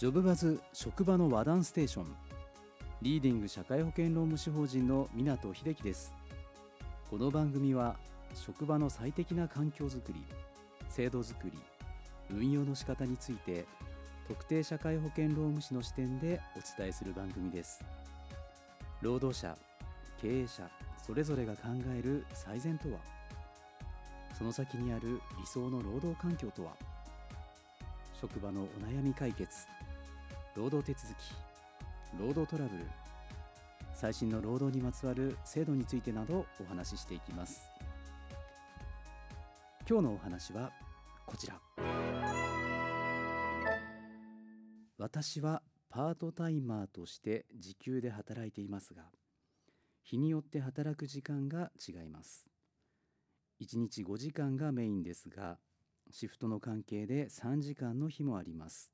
ジョブバズ職場の和談ステーション。リーディング社会保険労務士法人の湊秀樹です。この番組は職場の最適な環境づくり制度づくり運用の仕方について特定社会保険労務士の視点でお伝えする番組です。労働者経営者それぞれが考える最善とは？その先にある理想の労働環境とは？職場のお悩み解決。労働手続き労働トラブル最新の労働にまつわる制度についてなどお話ししていきます。今日のお話はこちら。私はパートタイマーとして時給で働いていますが日によって働く時間が違います。1日5時間がメインですがシフトの関係で3時間の日もあります。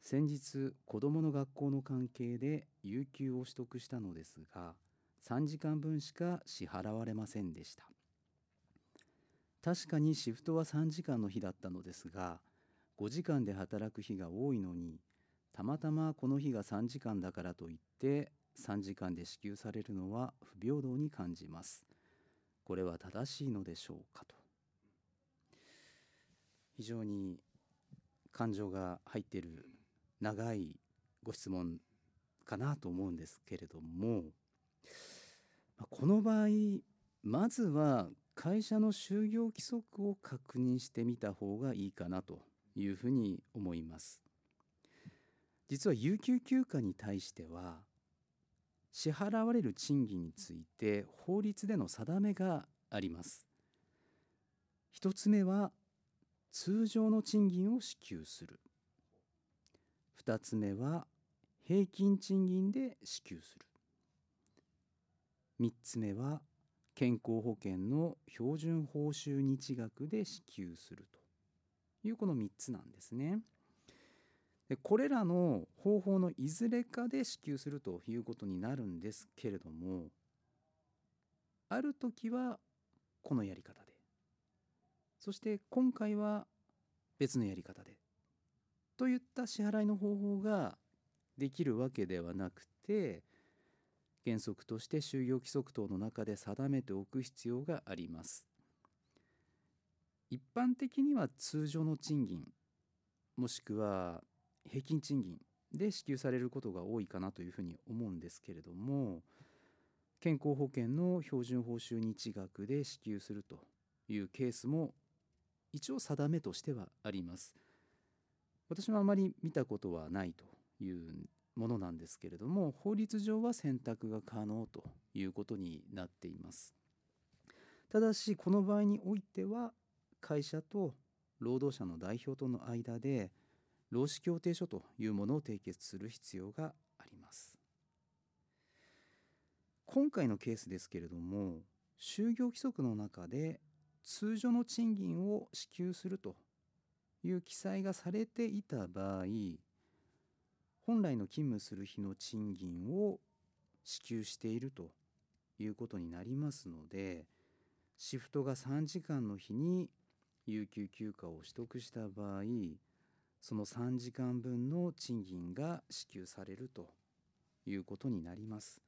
先日子どもの学校の関係で有給を取得したのですが3時間分しか支払われませんでした。確かにシフトは3時間の日だったのですが5時間で働く日が多いのにたまたまこの日が3時間だからといって3時間で支給されるのは不平等に感じます。これは正しいのでしょうかと。非常に感情が入っている長いご質問かなと思うんですけれどもこの場合まずは会社の就業規則を確認してみた方がいいかなというふうに思います。実は有給休暇に対しては支払われる賃金について法律での定めがあります。一つ目は通常の賃金を支給する。2つ目は平均賃金で支給する3つ目は健康保険の標準報酬日額で支給するというこの3つなんですね。でこれらの方法のいずれかで支給するということになるんですけれどもある時はこのやり方でそして今回は別のやり方でといった支払いの方法ができるわけではなくて原則として就業規則等の中で定めておく必要があります。一般的には通常の賃金もしくは平均賃金で支給されることが多いかなというふうに思うんですけれども健康保険の標準報酬日額で支給するというケースも一応定めとしてはあります。私もあまり見たことはないというものなんですけれども法律上は選択が可能ということになっています。ただしこの場合においては会社と労働者の代表との間で労使協定書というものを締結する必要があります。今回のケースですけれども就業規則の中で通常の賃金を支給するという記載がされていた場合本来の勤務する日の賃金を支給しているということになりますのでシフトが3時間の日に有給休暇を取得した場合その3時間分の賃金が支給されるということになります。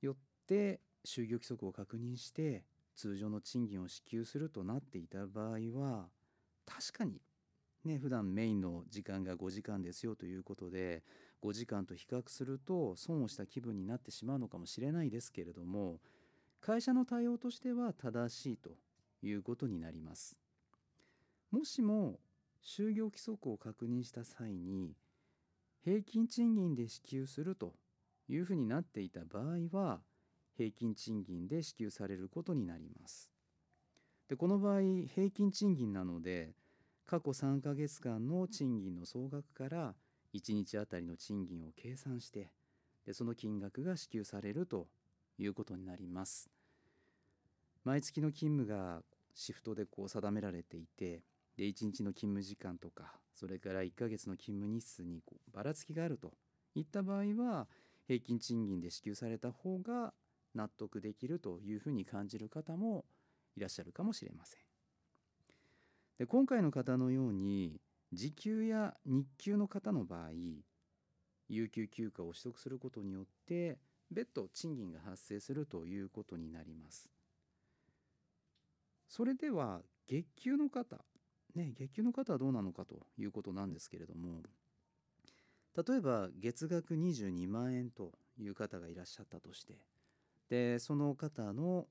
よって就業規則を確認して通常の賃金を支給するとなっていた場合は確かにね普段メインの時間が5時間ですよということで5時間と比較すると損をした気分になってしまうのかもしれないですけれども会社の対応としては正しいということになります。もしも就業規則を確認した際に平均賃金で支給するというふうになっていた場合は平均賃金で支給されることになります。でこの場合平均賃金なので過去3ヶ月間の賃金の総額から1日あたりの賃金を計算してでその金額が支給されるということになります。毎月の勤務がシフトでこう定められていてで1日の勤務時間とかそれから1ヶ月の勤務日数にこうばらつきがあるといった場合は平均賃金で支給された方が納得できるというふうに感じる方もいらっしゃるかもしれません。で今回の方のように時給や日給の方の場合有給休暇を取得することによって別途賃金が発生するということになりますそれでは月給の方ね月給の方はどうなのかということなんですけれども例えば月額22万円という方がいらっしゃったとしてでその方の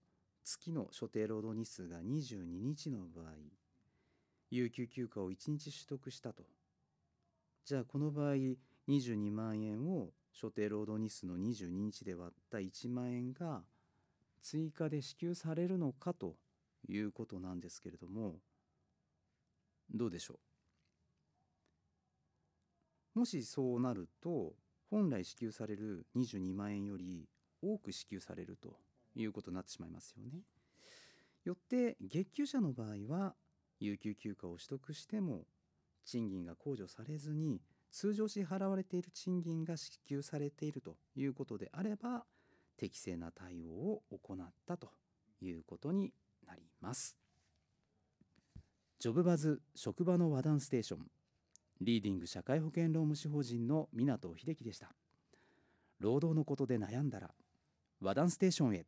月の所定労働日数が22日の場合有給休暇を1日取得したと。じゃあこの場合22万円を所定労働日数の22日で割った1万円が追加で支給されるのかということなんですけれどもどうでしょう？もしそうなると本来支給される22万円より多く支給されると。いうことになってしまいますよね。よって月給者の場合は有給休暇を取得しても賃金が控除されずに通常支払われている賃金が支給されているということであれば適正な対応を行ったということになります。ジョブバズ職場の和談ステーションリーディング社会保険労務士法人の湊秀樹でした。労働のことで悩んだら和談ステーションへ。